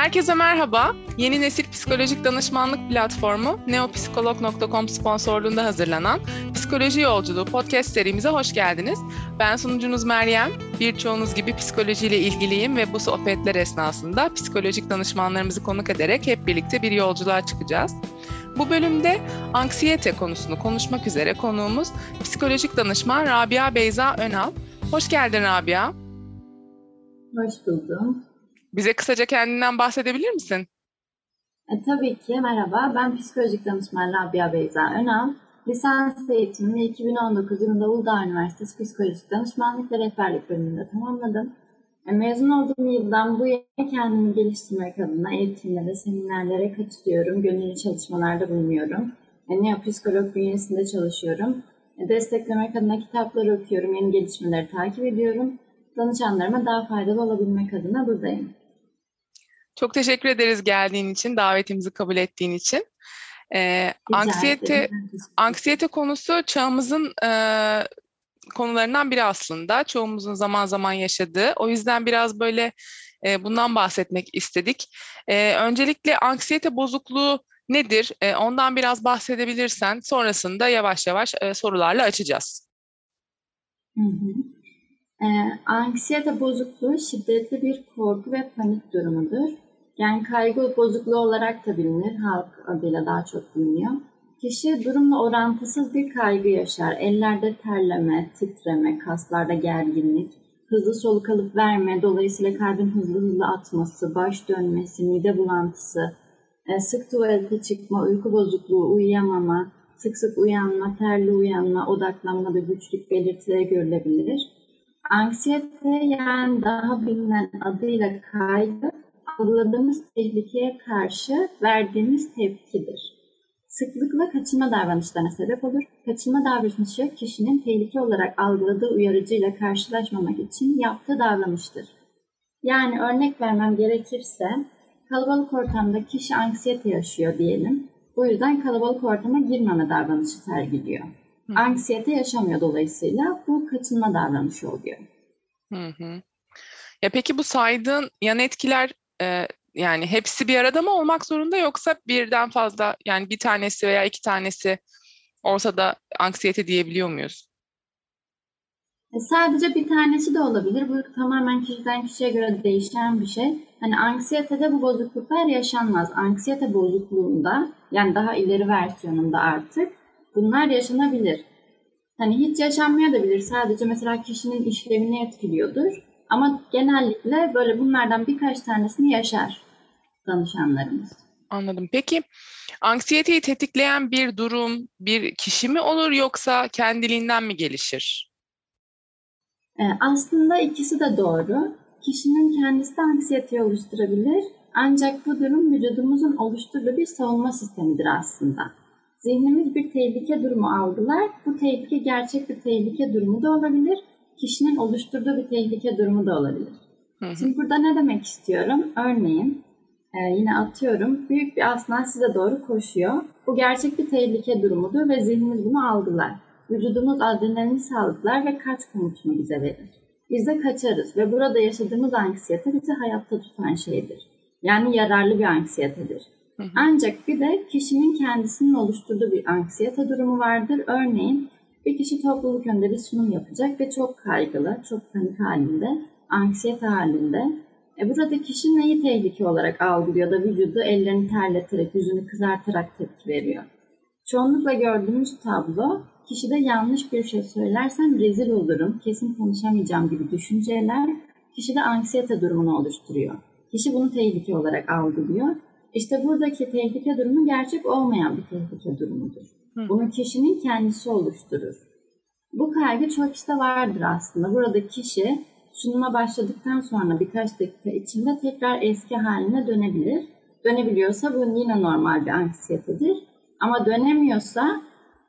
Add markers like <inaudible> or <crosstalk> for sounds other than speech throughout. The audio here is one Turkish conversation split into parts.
Herkese merhaba. Yeni nesil psikolojik danışmanlık platformu neopsikolog.com sponsorluğunda hazırlanan Psikoloji Yolculuğu podcast serimize hoş geldiniz. Ben sunucunuz Meryem. Birçoğunuz gibi psikolojiyle ilgiliyim ve bu sohbetler esnasında psikolojik danışmanlarımızı konuk ederek hep birlikte bir yolculuğa çıkacağız. Bu bölümde anksiyete konusunu konuşmak üzere konuğumuz psikolojik danışman Rabia Beyza Önal. Hoş geldin Rabia. Hoş buldum. Bize kısaca kendinden bahsedebilir misin? E, tabii ki. Merhaba. Ben psikolojik danışman Rabia Beyza Önal. Lisans eğitimimi 2019 yılında Uludağ Üniversitesi Psikolojik Danışmanlık ve Rehberlik bölümünde tamamladım. E, mezun olduğum yıldan bu yana kendimi geliştirmek adına eğitimlere, seminerlere katılıyorum. Gönüllü çalışmalarda bulunuyorum. E, Neopsikolog bünyesinde çalışıyorum. E, desteklemek adına kitapları okuyorum, yeni gelişmeleri takip ediyorum. Danışanlarıma daha faydalı olabilmek adına buradayım. Çok teşekkür ederiz geldiğin için, davetimizi kabul ettiğin için. Ee, anksiyete, anksiyete konusu çağımızın e, konularından biri aslında. Çoğumuzun zaman zaman yaşadığı. O yüzden biraz böyle e, bundan bahsetmek istedik. E, öncelikle anksiyete bozukluğu nedir? E, ondan biraz bahsedebilirsen sonrasında yavaş yavaş e, sorularla açacağız. Hı hı. E, anksiyete bozukluğu şiddetli bir korku ve panik durumudur. Yani kaygı bozukluğu olarak da bilinir, halk adıyla daha çok biliniyor. Kişi durumla orantısız bir kaygı yaşar. Ellerde terleme, titreme, kaslarda gerginlik, hızlı soluk alıp verme, dolayısıyla kalbin hızlı hızlı atması, baş dönmesi, mide bulantısı, e, sık tuvalete çıkma, uyku bozukluğu, uyuyamama, sık sık uyanma, terli uyanma, odaklanmada güçlük belirtileri görülebilir. Anksiyete yani daha bilinen adıyla kaygı algıladığımız tehlikeye karşı verdiğimiz tepkidir. Sıklıkla kaçınma davranışlarına sebep olur. Kaçınma davranışı kişinin tehlike olarak algıladığı uyarıcıyla karşılaşmamak için yaptığı davranıştır. Yani örnek vermem gerekirse kalabalık ortamda kişi anksiyete yaşıyor diyelim. Bu yüzden kalabalık ortama girmeme davranışı sergiliyor. Anksiyete yaşamıyor dolayısıyla bu kaçınma davranışı oluyor. Hı hı. Ya peki bu saydığın yan etkiler e, yani hepsi bir arada mı olmak zorunda yoksa birden fazla yani bir tanesi veya iki tanesi olsa da anksiyete diyebiliyor muyuz? E, sadece bir tanesi de olabilir. Bu tamamen kişiden kişiye göre değişen bir şey. Hani anksiyetede bu bozukluklar yaşanmaz. Anksiyete bozukluğunda yani daha ileri versiyonunda artık bunlar yaşanabilir. Hani hiç yaşanmayabilir. Sadece mesela kişinin işlevini etkiliyordur. Ama genellikle böyle bunlardan birkaç tanesini yaşar danışanlarımız. Anladım. Peki anksiyeteyi tetikleyen bir durum, bir kişi mi olur yoksa kendiliğinden mi gelişir? Ee, aslında ikisi de doğru. Kişinin kendisi de anksiyeteyi oluşturabilir. Ancak bu durum vücudumuzun oluşturduğu bir savunma sistemidir aslında. Zihnimiz bir tehlike durumu algılar. Bu tehlike gerçek bir tehlike durumu da olabilir kişinin oluşturduğu bir tehlike durumu da olabilir. Hı hı. Şimdi burada ne demek istiyorum? Örneğin e, yine atıyorum büyük bir aslan size doğru koşuyor. Bu gerçek bir tehlike durumudur ve zihnimiz bunu algılar. Vücudumuz adrenalini salgılar ve kaç komutunu bize verir. Biz de kaçarız ve burada yaşadığımız anksiyete bizi hayatta tutan şeydir. Yani yararlı bir anksiyetedir. Ancak bir de kişinin kendisinin oluşturduğu bir anksiyete durumu vardır. Örneğin bir kişi topluluk önünde bir sunum yapacak ve çok kaygılı, çok panik halinde, anksiyete halinde. E burada kişi neyi tehlike olarak algılıyor da vücudu ellerini terleterek, yüzünü kızartarak tepki veriyor. Çoğunlukla gördüğümüz tablo kişide yanlış bir şey söylersem rezil olurum, kesin konuşamayacağım gibi düşünceler kişide anksiyete durumunu oluşturuyor. Kişi bunu tehlike olarak algılıyor. İşte buradaki tehlike durumu gerçek olmayan bir tehlike durumudur. Bunu kişinin kendisi oluşturur. Bu kaygı çok işte vardır aslında. Burada kişi sunuma başladıktan sonra birkaç dakika içinde tekrar eski haline dönebilir. Dönebiliyorsa bu yine normal bir anksiyetedir. Ama dönemiyorsa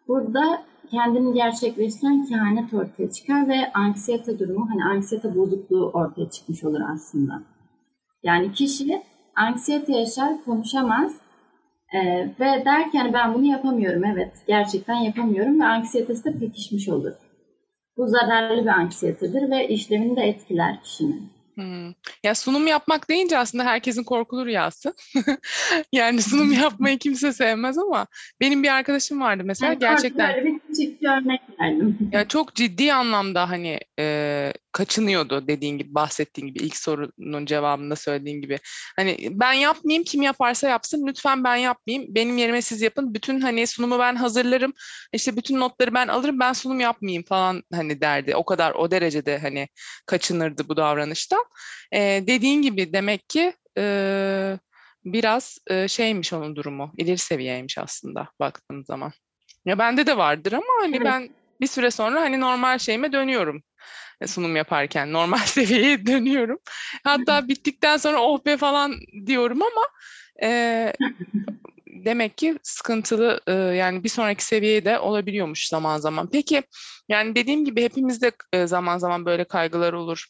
burada kendini gerçekleştiren kehanet ortaya çıkar ve anksiyete durumu, hani anksiyete bozukluğu ortaya çıkmış olur aslında. Yani kişi anksiyete yaşar, konuşamaz ee, ve derken ben bunu yapamıyorum evet gerçekten yapamıyorum ve anksiyetesi de pekişmiş olur. Bu zararlı bir anksiyetedir ve işlemini de etkiler kişinin. Hmm. Ya sunum yapmak deyince aslında herkesin korkulu rüyası. <laughs> yani sunum yapmayı kimse sevmez ama benim bir arkadaşım vardı mesela Evet, gerçekten Böyle bir küçük örnek verdim. ya çok ciddi anlamda hani e, kaçınıyordu dediğin gibi bahsettiğin gibi ilk sorunun cevabında söylediğin gibi. Hani ben yapmayayım kim yaparsa yapsın lütfen ben yapmayayım benim yerime siz yapın bütün hani sunumu ben hazırlarım işte bütün notları ben alırım ben sunum yapmayayım falan hani derdi o kadar o derecede hani kaçınırdı bu davranıştan. E, dediğin gibi demek ki e, biraz e, şeymiş onun durumu ileri seviyeymiş aslında baktığım zaman. Ya bende de vardır ama hani Evet. ben bir süre sonra hani normal şeyime dönüyorum e, sunum yaparken <laughs> normal seviyeye dönüyorum. Hatta bittikten sonra oh be falan diyorum ama e, <laughs> demek ki sıkıntılı e, yani bir sonraki seviyeye de olabiliyormuş zaman zaman. Peki yani dediğim gibi hepimizde e, zaman zaman böyle kaygılar olur.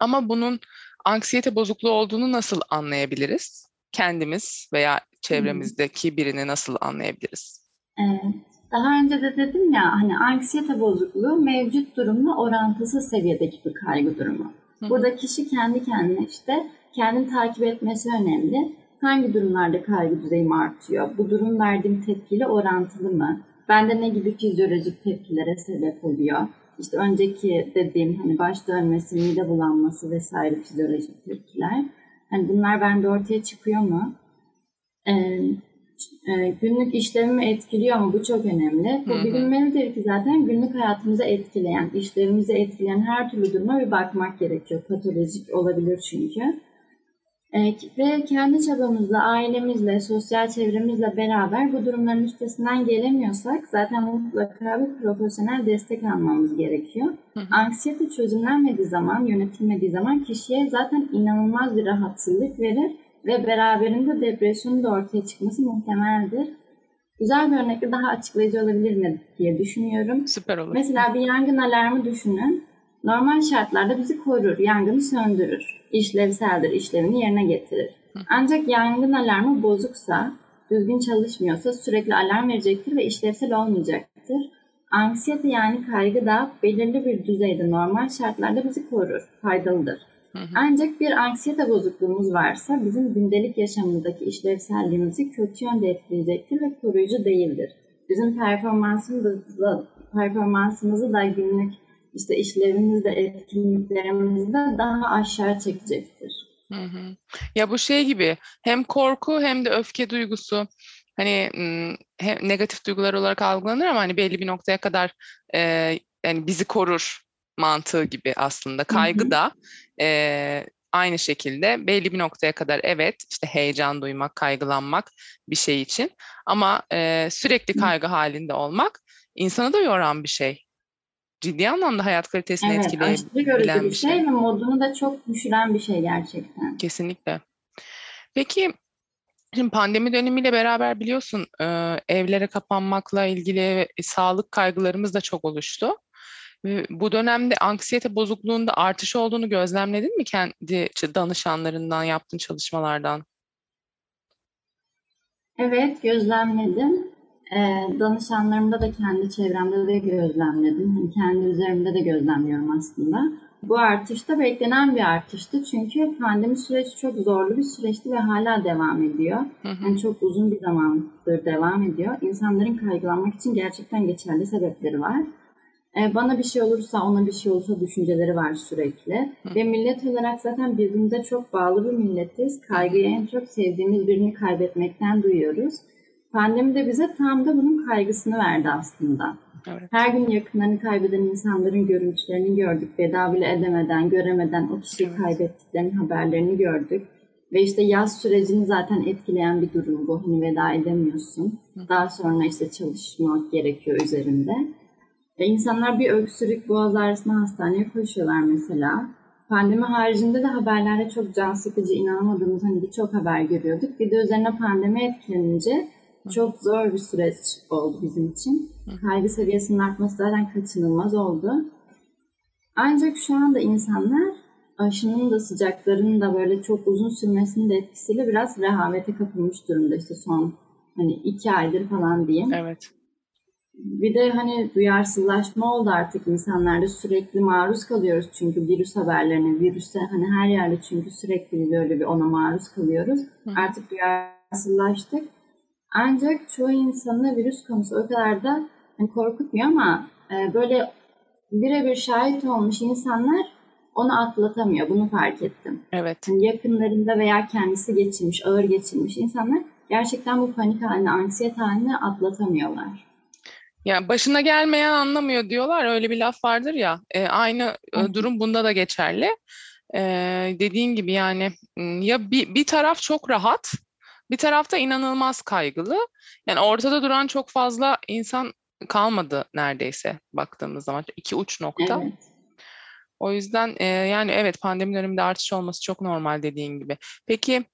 Ama bunun anksiyete bozukluğu olduğunu nasıl anlayabiliriz? Kendimiz veya çevremizdeki birini nasıl anlayabiliriz? Evet. Daha önce de dedim ya hani anksiyete bozukluğu mevcut durumla orantısız seviyedeki bir kaygı durumu. Hı hı. Burada kişi kendi kendine işte kendini takip etmesi önemli. Hangi durumlarda kaygı düzeyim artıyor? Bu durum verdiğim tepkiyle orantılı mı? Bende ne gibi fizyolojik tepkilere sebep oluyor? İşte önceki dediğim hani baş dönmesi, mide bulanması vesaire fizyolojik tepkiler. Hani bunlar bende ortaya çıkıyor mu? Ee, e, günlük işlevimi etkiliyor mu? Bu çok önemli. Bu bilinmelidir ki zaten günlük hayatımızı etkileyen, işlerimizi etkileyen her türlü duruma bir bakmak gerekiyor. Patolojik olabilir çünkü. E, ve kendi çabamızla, ailemizle, sosyal çevremizle beraber bu durumların üstesinden gelemiyorsak zaten mutlaka bir profesyonel destek almamız gerekiyor. Hı hı. Anksiyete çözümlenmediği zaman, yönetilmediği zaman kişiye zaten inanılmaz bir rahatsızlık verir ve beraberinde depresyonun da ortaya çıkması muhtemeldir. Güzel bir örnekle daha açıklayıcı olabilir mi diye düşünüyorum. Süper olur. Mesela bir yangın alarmı düşünün. Normal şartlarda bizi korur, yangını söndürür. İşlevseldir, işlevini yerine getirir. Ancak yangın alarmı bozuksa, düzgün çalışmıyorsa sürekli alarm verecektir ve işlevsel olmayacaktır. Anksiyete yani kaygı da belirli bir düzeyde normal şartlarda bizi korur, faydalıdır. Hı hı. Ancak bir anksiyete bozukluğumuz varsa bizim gündelik yaşamımızdaki işlevselliğimizi kötü yönde etkileyecektir ve koruyucu değildir. Bizim performansımızı, performansımızı da günlük işte işlevimizde, etkinliklerimizde daha aşağı çekecektir. Hı hı. Ya bu şey gibi hem korku hem de öfke duygusu hani hem negatif duygular olarak algılanır ama hani belli bir noktaya kadar e, yani bizi korur mantığı gibi aslında. Kaygı da e, aynı şekilde belli bir noktaya kadar evet işte heyecan duymak, kaygılanmak bir şey için ama e, sürekli kaygı halinde olmak insanı da yoran bir şey. Ciddi anlamda hayat kalitesini Evet, yorucu bir şey ve modunu da çok düşüren bir şey gerçekten. Kesinlikle. Peki şimdi pandemi dönemiyle beraber biliyorsun evlere kapanmakla ilgili sağlık kaygılarımız da çok oluştu. Bu dönemde anksiyete bozukluğunda artış olduğunu gözlemledin mi kendi danışanlarından yaptığın çalışmalardan? Evet, gözlemledim. Ee, danışanlarımda da kendi çevremde de gözlemledim. Hani kendi üzerimde de gözlemliyorum aslında. Bu artış da beklenen bir artıştı. Çünkü pandemi süreci çok zorlu bir süreçti ve hala devam ediyor. Hı hı. Yani çok uzun bir zamandır devam ediyor. İnsanların kaygılanmak için gerçekten geçerli sebepleri var. Ee, bana bir şey olursa, ona bir şey olursa düşünceleri var sürekli. Hı. Ve millet olarak zaten birbirimize çok bağlı bir milletiz. Kaygıyı en çok sevdiğimiz birini kaybetmekten duyuyoruz. Pandemi de bize tam da bunun kaygısını verdi aslında. Evet. Her gün yakınlarını kaybeden insanların görüntülerini gördük. Veda bile edemeden, göremeden o kişiyi Evet. kaybettiklerinin haberlerini gördük. Ve işte yaz sürecini zaten etkileyen bir durum bu. Hani veda edemiyorsun. Hı. Daha sonra işte çalışmak gerekiyor üzerinde. Ve insanlar bir öksürük boğaz ağrısına hastaneye koşuyorlar mesela. Pandemi haricinde de haberlerde çok can sıkıcı, inanamadığımız hani birçok haber görüyorduk. Bir de üzerine pandemi etkilenince çok zor bir süreç oldu bizim için. Kaygı seviyesinin artması zaten kaçınılmaz oldu. Ancak şu anda insanlar aşının da sıcaklarının da böyle çok uzun sürmesinin de etkisiyle biraz rehavete kapılmış durumda işte son hani iki aydır falan diyeyim. Evet. Bir de hani duyarsızlaşma oldu artık insanlarda sürekli maruz kalıyoruz çünkü virüs haberlerine, virüse hani her yerde çünkü sürekli böyle bir ona maruz kalıyoruz. Hı. Artık duyarsızlaştık. Ancak çoğu insanı virüs konusu o kadar da hani korkutmuyor ama e, böyle birebir şahit olmuş insanlar onu atlatamıyor. Bunu fark ettim. Evet. Yani yakınlarında veya kendisi geçirmiş, ağır geçirmiş insanlar gerçekten bu panik halini, anksiyete halini atlatamıyorlar. Yani başına gelmeyen anlamıyor diyorlar. Öyle bir laf vardır ya. E, aynı e, durum bunda da geçerli. E, dediğin gibi yani ya bir, bir taraf çok rahat, bir tarafta inanılmaz kaygılı. Yani ortada duran çok fazla insan kalmadı neredeyse baktığımız zaman. iki uç nokta. Evet. O yüzden e, yani evet pandemi döneminde artış olması çok normal dediğin gibi. Peki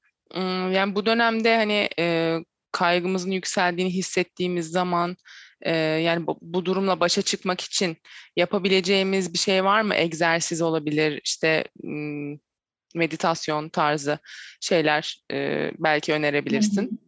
yani bu dönemde hani e, kaygımızın yükseldiğini hissettiğimiz zaman e, yani bu, bu durumla başa çıkmak için yapabileceğimiz bir şey var mı? Egzersiz olabilir, işte meditasyon tarzı şeyler e, belki önerebilirsin.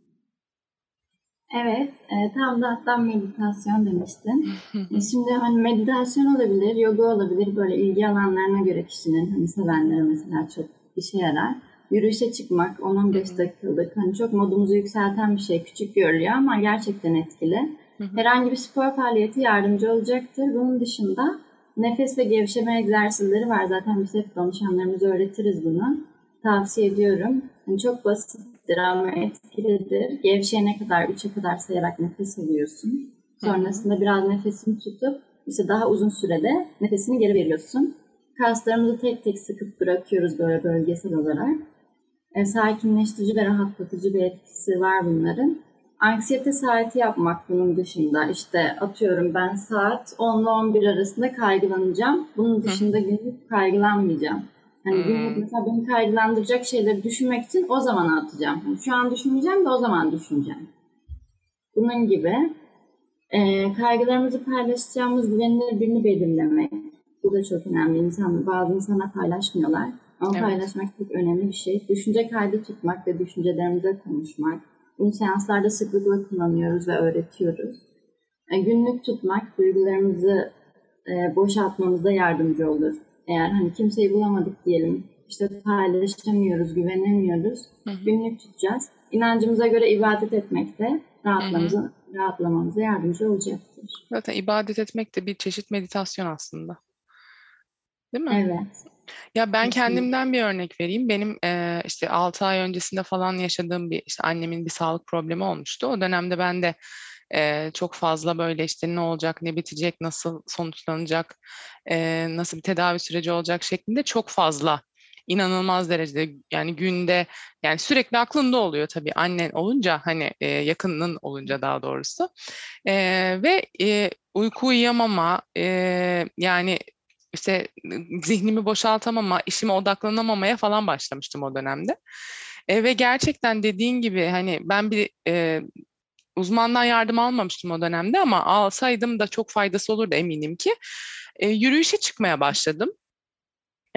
Evet, e, tam da hatta meditasyon demiştin. e, şimdi hani meditasyon olabilir, yoga olabilir, böyle ilgi alanlarına göre kişinin, hani sevenlere mesela çok işe yarar. Yürüyüşe çıkmak 10-15 dakikalık, hani çok modumuzu yükselten bir şey, küçük görülüyor ama gerçekten etkili. Herhangi bir spor faaliyeti yardımcı olacaktır. Bunun dışında nefes ve gevşeme egzersizleri var. Zaten biz hep danışanlarımıza öğretiriz bunu. Tavsiye ediyorum. Yani çok basittir ama etkilidir. Gevşeyene kadar, 3'e kadar sayarak nefes alıyorsun. Sonrasında biraz nefesini tutup işte daha uzun sürede nefesini geri veriyorsun. Kaslarımızı tek tek sıkıp bırakıyoruz böyle bölgesel olarak. E, sakinleştirici ve rahatlatıcı bir etkisi var bunların. Anksiyete saati yapmak bunun dışında işte atıyorum ben saat 10 ile 11 arasında kaygılanacağım. Bunun dışında günlük kaygılanmayacağım. Hani günlük mesela beni kaygılandıracak şeyleri düşünmek için o zaman atacağım. Yani şu an düşünmeyeceğim de o zaman düşüneceğim. Bunun gibi e, kaygılarımızı paylaşacağımız güvenilir birini belirlemek. Bu da çok önemli. İnsan, bazı insanlar paylaşmıyorlar. Ama evet. paylaşmak çok önemli bir şey. Düşünce kaydı tutmak ve düşüncelerimize konuşmak bunu seanslarda sıklıkla kullanıyoruz ve öğretiyoruz. E, günlük tutmak duygularımızı e, boşaltmamızda yardımcı olur. Eğer hani kimseyi bulamadık diyelim, işte paylaşamıyoruz, güvenemiyoruz. Hı hı. Günlük tutacağız. İnancımıza göre ibadet etmek de rahatlamamıza, rahatlamamıza yardımcı olacaktır. Zaten ibadet etmek de bir çeşit meditasyon aslında. Değil mi? Evet. Ya ben kendimden bir örnek vereyim. Benim e, işte 6 ay öncesinde falan yaşadığım bir işte annemin bir sağlık problemi olmuştu. O dönemde ben de e, çok fazla böyle işte ne olacak, ne bitecek, nasıl sonuçlanacak, e, nasıl bir tedavi süreci olacak şeklinde çok fazla inanılmaz derecede yani günde yani sürekli aklında oluyor tabii annen olunca hani e, yakınının olunca daha doğrusu e, ve e, uyku uyuyamama e, yani işte zihnimi boşaltamama, işime odaklanamamaya falan başlamıştım o dönemde. E, ve gerçekten dediğin gibi hani ben bir e, uzmandan yardım almamıştım o dönemde ama alsaydım da çok faydası olurdu eminim ki. E, yürüyüşe çıkmaya başladım.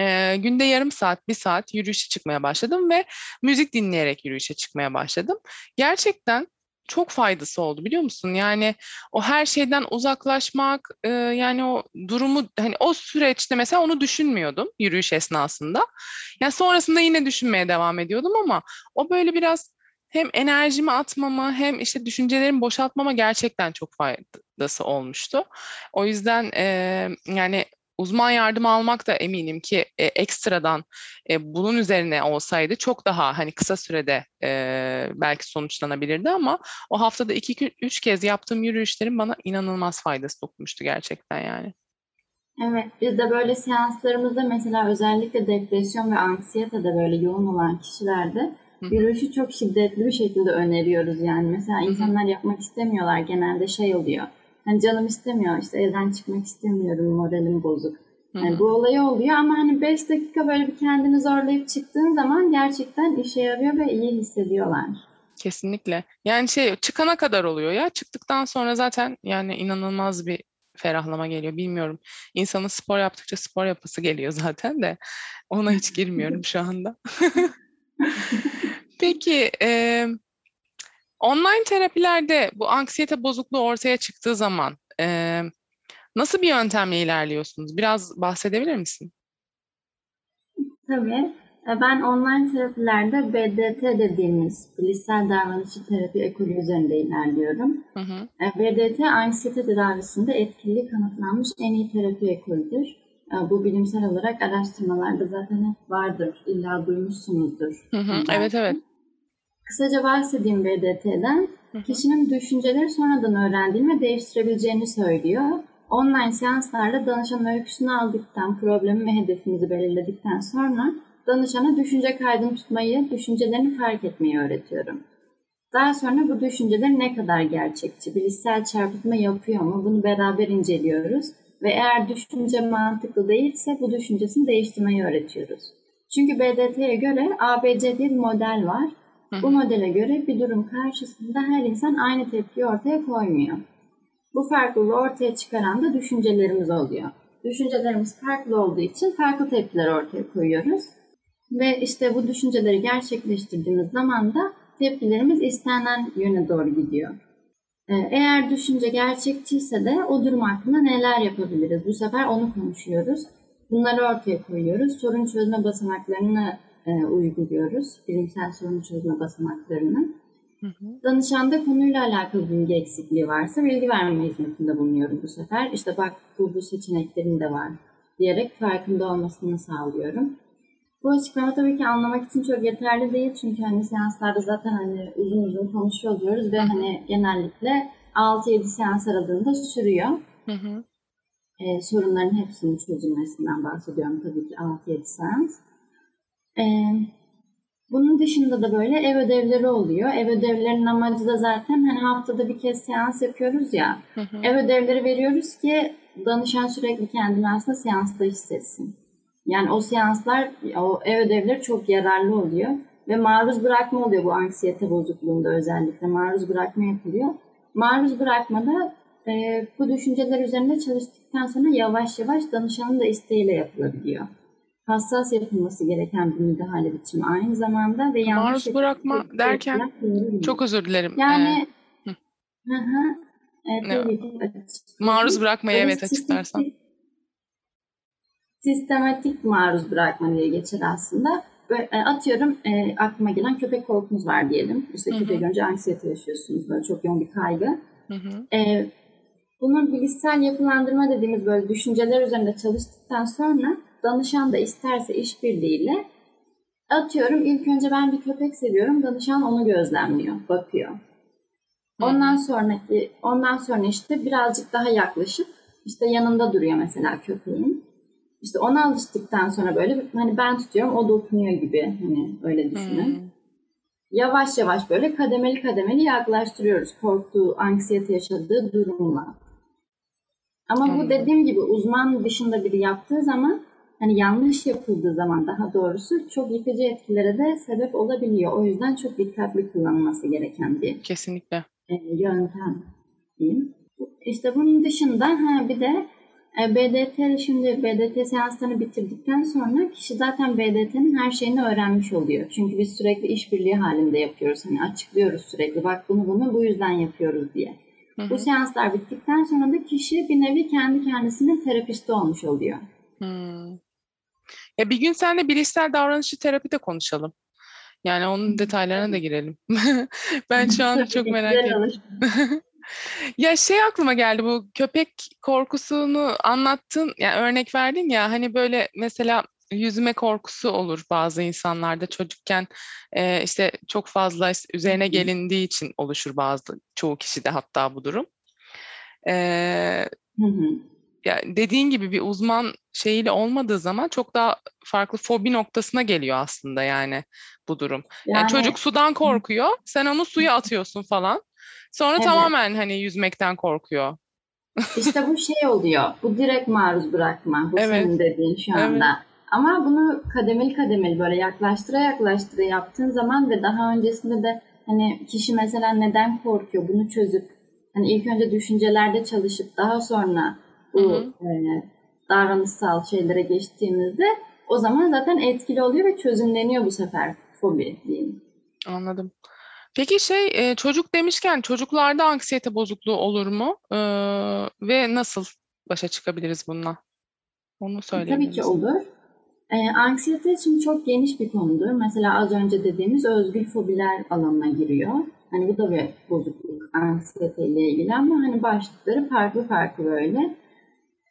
E, günde yarım saat, bir saat yürüyüşe çıkmaya başladım ve müzik dinleyerek yürüyüşe çıkmaya başladım. Gerçekten çok faydası oldu biliyor musun? Yani o her şeyden uzaklaşmak, e, yani o durumu hani o süreçte mesela onu düşünmüyordum yürüyüş esnasında. Yani sonrasında yine düşünmeye devam ediyordum ama o böyle biraz hem enerjimi atmama hem işte düşüncelerimi boşaltmama gerçekten çok faydası olmuştu. O yüzden e, yani uzman yardım almak da eminim ki e, ekstradan e, bunun üzerine olsaydı çok daha hani kısa sürede e, belki sonuçlanabilirdi ama o haftada iki üç kez yaptığım yürüyüşlerin bana inanılmaz faydası dokunmuştu gerçekten yani. Evet, biz de böyle seanslarımızda mesela özellikle depresyon ve anksiyete de böyle yoğun olan kişilerde yürüyüşü çok şiddetli bir şekilde öneriyoruz yani. Mesela insanlar yapmak istemiyorlar genelde şey oluyor Hani canım istemiyor işte evden çıkmak istemiyorum moralim bozuk. Yani bu olay oluyor ama hani 5 dakika böyle bir kendini zorlayıp çıktığın zaman gerçekten işe yarıyor ve iyi hissediyorlar. Kesinlikle. Yani şey çıkana kadar oluyor ya. Çıktıktan sonra zaten yani inanılmaz bir ferahlama geliyor. Bilmiyorum. İnsanın spor yaptıkça spor yapısı geliyor <laughs> zaten de. Ona hiç girmiyorum şu anda. <laughs> Peki e, Online terapilerde bu anksiyete bozukluğu ortaya çıktığı zaman Ee, nasıl bir yöntemle ilerliyorsunuz? Biraz bahsedebilir misin? Tabii. E, ben online terapilerde BDT dediğimiz bilişsel davranışçı terapi ekolü üzerinde ilerliyorum. Hı hı. E, BDT anksiyete tedavisinde etkili kanıtlanmış en iyi terapi ekolüdür. E, bu bilimsel olarak araştırmalarda zaten hep vardır. İlla duymuşsunuzdur. Hı hı. Evet evet. Kısaca bahsedeyim BDT'den. Kişinin düşünceleri sonradan öğrendiğini ve değiştirebileceğini söylüyor. Online seanslarda danışan öyküsünü aldıktan, problemi ve hedefimizi belirledikten sonra danışana düşünce kaydını tutmayı, düşüncelerini fark etmeyi öğretiyorum. Daha sonra bu düşünceler ne kadar gerçekçi, bilişsel çarpıtma yapıyor mu bunu beraber inceliyoruz ve eğer düşünce mantıklı değilse bu düşüncesini değiştirmeyi öğretiyoruz. Çünkü BDT'ye göre ABC diye bir model var. Bu modele göre bir durum karşısında her insan aynı tepkiyi ortaya koymuyor. Bu farklılığı ortaya çıkaran da düşüncelerimiz oluyor. Düşüncelerimiz farklı olduğu için farklı tepkiler ortaya koyuyoruz. Ve işte bu düşünceleri gerçekleştirdiğimiz zaman da tepkilerimiz istenen yöne doğru gidiyor. Ee, eğer düşünce gerçekçiyse de o durum hakkında neler yapabiliriz? Bu sefer onu konuşuyoruz. Bunları ortaya koyuyoruz. Sorun çözme basamaklarını e, uyguluyoruz. Bilimsel sorun çözme basamaklarını. Hı hı. Danışanda konuyla alakalı bilgi eksikliği varsa bilgi verme hizmetinde bulunuyorum bu sefer. İşte bak bu, bu seçeneklerin de var diyerek farkında olmasını sağlıyorum. Bu açıklama tabii ki anlamak için çok yeterli değil çünkü hani seanslarda zaten hani uzun uzun konuşuyor oluyoruz ve hani genellikle 6-7 seans aralığında sürüyor. Hı hı. Ee, sorunların hepsinin çözülmesinden bahsediyorum tabii ki 6-7 seans. Ee, bunun dışında da böyle ev ödevleri oluyor. Ev ödevlerinin amacı da zaten hani haftada bir kez seans yapıyoruz ya. Hı hı. Ev ödevleri veriyoruz ki danışan sürekli kendini aslında seansta hissetsin. Yani o seanslar, o ev ödevleri çok yararlı oluyor. Ve maruz bırakma oluyor bu anksiyete bozukluğunda özellikle. Maruz bırakma yapılıyor. Maruz bırakmada e, bu düşünceler üzerinde çalıştıktan sonra yavaş yavaş danışanın da isteğiyle yapılabiliyor. Hassas yapılması gereken bir müdahale biçimi aynı zamanda ve yanlış Maruz bırakma derken çok özür dilerim. Yani ee, hı hı. Evet, Maruz bırakmayı evet açıklarsan sistematik maruz bırakma diye geçer aslında. Böyle, e, atıyorum e, aklıma gelen köpek korkunuz var diyelim. İşte hı köpek önce anksiyete yaşıyorsunuz. Böyle çok yoğun bir kaygı. Hı hı. E, bunun bilişsel yapılandırma dediğimiz böyle düşünceler üzerinde çalıştıktan sonra danışan da isterse işbirliğiyle atıyorum ilk önce ben bir köpek seviyorum. Danışan onu gözlemliyor, bakıyor. Ondan sonraki ondan sonra işte birazcık daha yaklaşıp işte yanında duruyor mesela köpeğin. İşte ona alıştıktan sonra böyle hani ben tutuyorum o dokunuyor gibi hani öyle düşünün. Hmm. Yavaş yavaş böyle kademeli kademeli yaklaştırıyoruz korktuğu, anksiyete yaşadığı durumla. Ama hmm. bu dediğim gibi uzman dışında biri yaptığı zaman hani yanlış yapıldığı zaman daha doğrusu çok yıkıcı etkilere de sebep olabiliyor. O yüzden çok dikkatli kullanılması gereken bir kesinlikle e, yöntem diyeyim. İşte bunun dışında ha bir de e, BDT şimdi BDT seanslarını bitirdikten sonra kişi zaten BDT'nin her şeyini öğrenmiş oluyor. Çünkü biz sürekli işbirliği halinde yapıyoruz. Hani açıklıyoruz sürekli bak bunu bunu bu yüzden yapıyoruz diye. Hı hı. Bu seanslar bittikten sonra da kişi bir nevi kendi kendisinin terapisti olmuş oluyor. Hmm. Ya bir gün seninle bilişsel davranışçı terapi de konuşalım. Yani onun detaylarına da girelim. <laughs> ben şu an <laughs> çok merak ettim. <laughs> Ya şey aklıma geldi bu köpek korkusunu anlattın yani örnek verdin ya hani böyle mesela yüzme korkusu olur bazı insanlarda çocukken e, işte çok fazla üzerine gelindiği için oluşur bazı çoğu kişide hatta bu durum. E, ya dediğin gibi bir uzman şeyiyle olmadığı zaman çok daha farklı fobi noktasına geliyor aslında yani bu durum. Yani, yani çocuk sudan korkuyor, sen onu suya atıyorsun falan. Sonra evet. tamamen hani yüzmekten korkuyor. İşte bu şey oluyor. Bu direkt maruz bırakma. Bu evet. senin dediğin şu anda. Evet. Ama bunu kademeli kademeli böyle yaklaştıra yaklaştıra yaptığın zaman ve daha öncesinde de hani kişi mesela neden korkuyor bunu çözüp hani ilk önce düşüncelerde çalışıp daha sonra bu E, davranışsal şeylere geçtiğimizde o zaman zaten etkili oluyor ve çözümleniyor bu sefer fobi diyeyim. Anladım. Peki şey çocuk demişken çocuklarda anksiyete bozukluğu olur mu? Ee, ve nasıl başa çıkabiliriz bununla? Onu söyleyebilir Tabii ki olur. E, anksiyete şimdi çok geniş bir konudur. Mesela az önce dediğimiz özgül fobiler alanına giriyor. Hani bu da bir bozukluk anksiyete ile ilgili ama hani başlıkları farklı farklı böyle.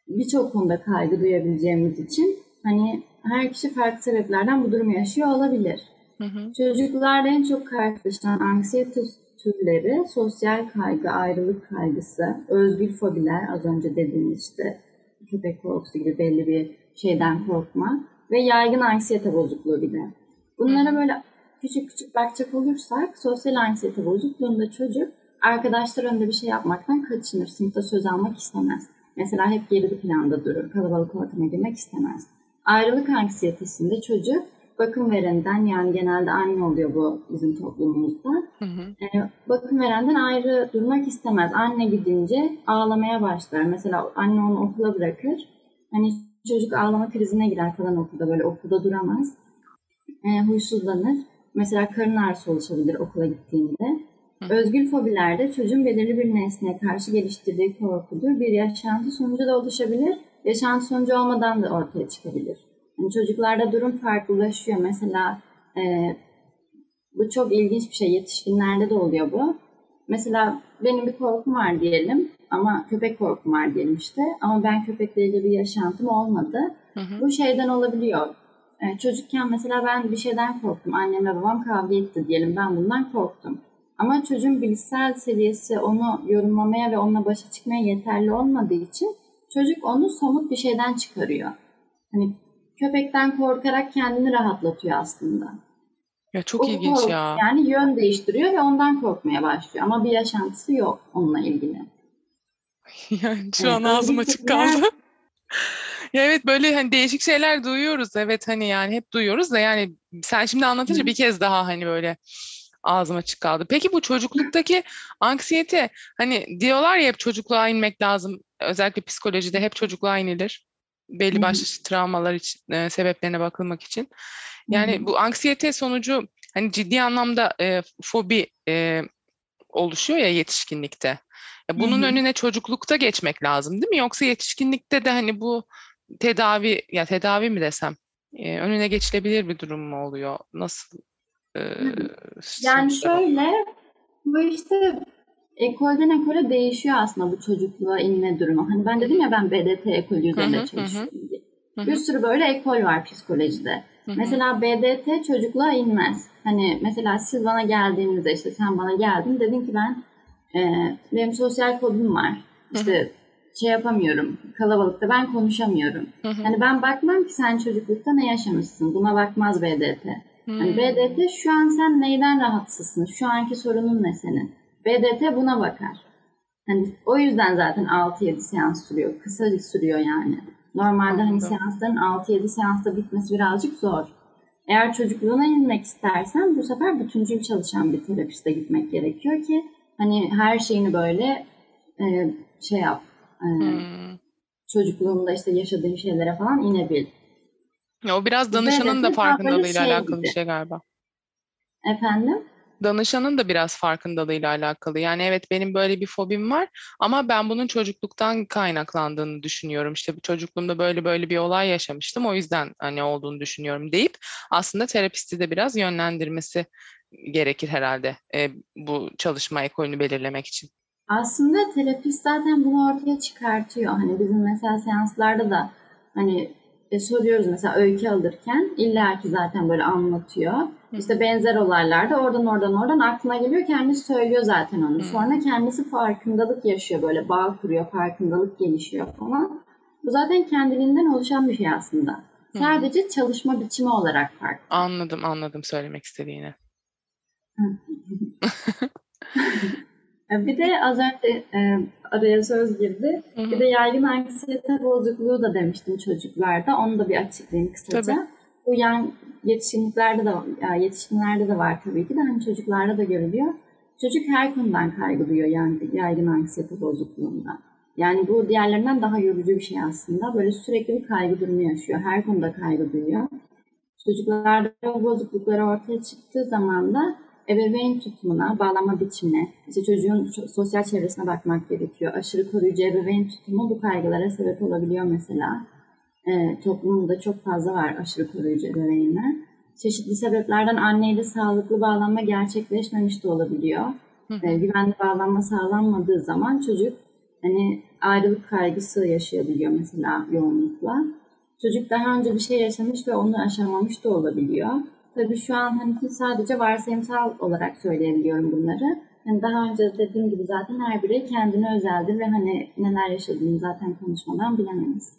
Birçok konuda kaygı duyabileceğimiz için hani her kişi farklı sebeplerden bu durumu yaşıyor olabilir. Hı hı. Çocuklarda en çok karşılaşılan anksiyete türleri sosyal kaygı, ayrılık kaygısı, özgül fobiler az önce dediğimiz işte köpek korkusu gibi belli bir şeyden korkma ve yaygın anksiyete bozukluğu bir de. Bunlara böyle küçük küçük bakacak olursak sosyal anksiyete bozukluğunda çocuk arkadaşlar önünde bir şey yapmaktan kaçınır. Sınıfta söz almak istemez. Mesela hep geride planda durur. Kalabalık ortama girmek istemez. Ayrılık anksiyetesinde çocuk bakım verenden yani genelde anne oluyor bu bizim toplumumuzda. Hı hı. E, bakım verenden ayrı durmak istemez. Anne gidince ağlamaya başlar. Mesela anne onu okula bırakır. Hani çocuk ağlama krizine girer falan okulda böyle okulda duramaz. E, huysuzlanır. Mesela karın ağrısı oluşabilir okula gittiğinde. Özgül fobilerde çocuğun belirli bir nesneye karşı geliştirdiği korkudur. Bir yaşantı sonucu da oluşabilir. Yaşantı sonucu olmadan da ortaya çıkabilir. Yani çocuklarda durum farklılaşıyor. Mesela e, bu çok ilginç bir şey. Yetişkinlerde de oluyor bu. Mesela benim bir korkum var diyelim ama köpek korkum var diyelim işte. Ama ben köpekle ilgili bir yaşantım olmadı. Hı hı. Bu şeyden olabiliyor. Ee, çocukken mesela ben bir şeyden korktum. Annem ve babam kavga etti diyelim. Ben bundan korktum. Ama çocuğun bilişsel seviyesi onu yorumlamaya ve onunla başa çıkmaya yeterli olmadığı için çocuk onu somut bir şeyden çıkarıyor. Hani köpekten korkarak kendini rahatlatıyor aslında. Ya çok o ilginç kork, ya. Yani yön değiştiriyor ve ondan korkmaya başlıyor. Ama bir yaşantısı yok onunla ilgili. <laughs> yani şu evet, an ağzım açık kaldı. <laughs> ya evet böyle hani değişik şeyler duyuyoruz. Evet hani yani hep duyuyoruz da yani sen şimdi anlatınca Hı. bir kez daha hani böyle ağzım açık kaldı. Peki bu çocukluktaki anksiyete hani diyorlar ya hep çocukluğa inmek lazım. Özellikle psikolojide hep çocukluğa inilir. Belli başlı travmalar için, e, sebeplerine bakılmak için. Yani Hı-hı. bu anksiyete sonucu hani ciddi anlamda e, fobi e, oluşuyor ya yetişkinlikte. Ya bunun Hı-hı. önüne çocuklukta geçmek lazım değil mi? Yoksa yetişkinlikte de hani bu tedavi ya tedavi mi desem e, önüne geçilebilir bir durum mu oluyor? Nasıl? E, yani şöyle bu işte ekolden ekole değişiyor aslında bu çocukluğa inme durumu. Hani ben dedim ya ben BDT ekolü üzerinde çalışıyorum diye. Bir sürü böyle ekol var psikolojide. Hı hı. Mesela BDT çocukluğa inmez. Hani mesela siz bana geldiğinizde işte sen bana geldin dedin ki ben e, benim sosyal kodum var. İşte hı hı. şey yapamıyorum. Kalabalıkta ben konuşamıyorum. Hı hı. Hani ben bakmam ki sen çocuklukta ne yaşamışsın. Buna bakmaz BDT. Hı. Hani BDT şu an sen neyden rahatsızsın? Şu anki sorunun ne senin? BDT buna bakar. Hani o yüzden zaten 6-7 seans sürüyor. Kısa sürüyor yani. Normalde hani seansların 6-7 seansta bitmesi birazcık zor. Eğer çocukluğuna inmek istersen bu sefer bütüncül çalışan bir terapiste gitmek gerekiyor ki hani her şeyini böyle e, şey yap. E, hmm. Çocukluğunda işte yaşadığın şeylere falan inebil. O biraz danışanın da farkındalığıyla şey alakalı bir şey galiba. Efendim? danışanın da biraz farkındalığıyla alakalı. Yani evet benim böyle bir fobim var ama ben bunun çocukluktan kaynaklandığını düşünüyorum. İşte çocukluğumda böyle böyle bir olay yaşamıştım o yüzden hani olduğunu düşünüyorum deyip aslında terapisti de biraz yönlendirmesi gerekir herhalde e, bu çalışma ekolünü belirlemek için. Aslında terapist zaten bunu ortaya çıkartıyor. Hani bizim mesela seanslarda da hani e, soruyoruz mesela öykü alırken illa ki zaten böyle anlatıyor. İşte benzer olaylarda oradan oradan oradan aklına geliyor. Kendisi söylüyor zaten onu. Sonra kendisi farkındalık yaşıyor böyle bağ kuruyor, farkındalık gelişiyor falan. Bu zaten kendiliğinden oluşan bir şey aslında. Sadece çalışma biçimi olarak farklı. Anladım, anladım söylemek istediğini. <laughs> bir de az önce e, araya söz girdi. Hı-hı. Bir de yaygın anksiyete bozukluğu da demiştim çocuklarda. Onu da bir açıklayayım kısaca. Tabii. Bu yan yetişkinliklerde de yetişkinlerde de var tabii ki de hani çocuklarda da görülüyor. Çocuk her konudan kaygı duyuyor yani yaygın anksiyete bozukluğunda. Yani bu diğerlerinden daha yorucu bir şey aslında. Böyle sürekli bir kaygı durumu yaşıyor. Her konuda kaygı duyuyor. Çocuklarda bu bozuklukları ortaya çıktığı zaman da ebeveyn tutumuna, bağlanma biçimine, işte çocuğun sosyal çevresine bakmak gerekiyor. Aşırı koruyucu ebeveyn tutumu bu kaygılara sebep olabiliyor mesela. E, toplumda çok fazla var aşırı koruyucu ebeveynler. Çeşitli sebeplerden anneyle sağlıklı bağlanma gerçekleşmemiş de olabiliyor. E, güvenli bağlanma sağlanmadığı zaman çocuk hani ayrılık kaygısı yaşayabiliyor mesela yoğunlukla. Çocuk daha önce bir şey yaşamış ve onu aşamamış da olabiliyor. Tabii şu an hani sadece varsayımsal olarak söyleyebiliyorum bunları. Yani daha önce dediğim gibi zaten her birey kendine özeldir ve hani neler yaşadığını zaten konuşmadan bilemeyiz.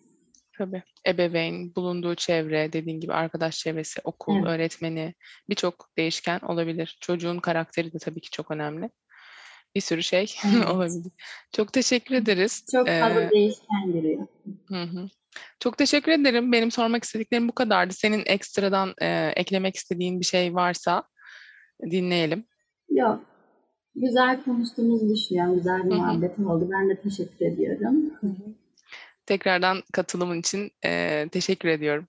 Tabii. Ebeveyn, bulunduğu çevre, dediğin gibi arkadaş çevresi, okul, evet. öğretmeni birçok değişken olabilir. Çocuğun karakteri de tabii ki çok önemli. Bir sürü şey <laughs> evet. olabilir. Çok teşekkür ederiz. Çok fazla ee, değişken giriyor. Hı hı. Çok teşekkür ederim. Benim sormak istediklerim bu kadardı. Senin ekstradan e, eklemek istediğin bir şey varsa dinleyelim. Yok. Güzel konuştuğumuzu düşünüyorum. Güzel bir muhabbet oldu. Ben de teşekkür ediyorum. Hı-hı. Tekrardan katılımın için e, teşekkür ediyorum.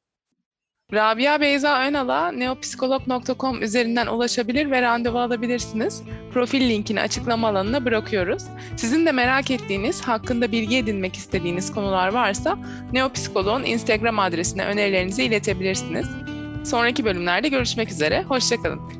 Rabia Beyza Önal'a neopsikolog.com üzerinden ulaşabilir ve randevu alabilirsiniz. Profil linkini açıklama alanına bırakıyoruz. Sizin de merak ettiğiniz, hakkında bilgi edinmek istediğiniz konular varsa Neopsikolog'un Instagram adresine önerilerinizi iletebilirsiniz. Sonraki bölümlerde görüşmek üzere, hoşçakalın.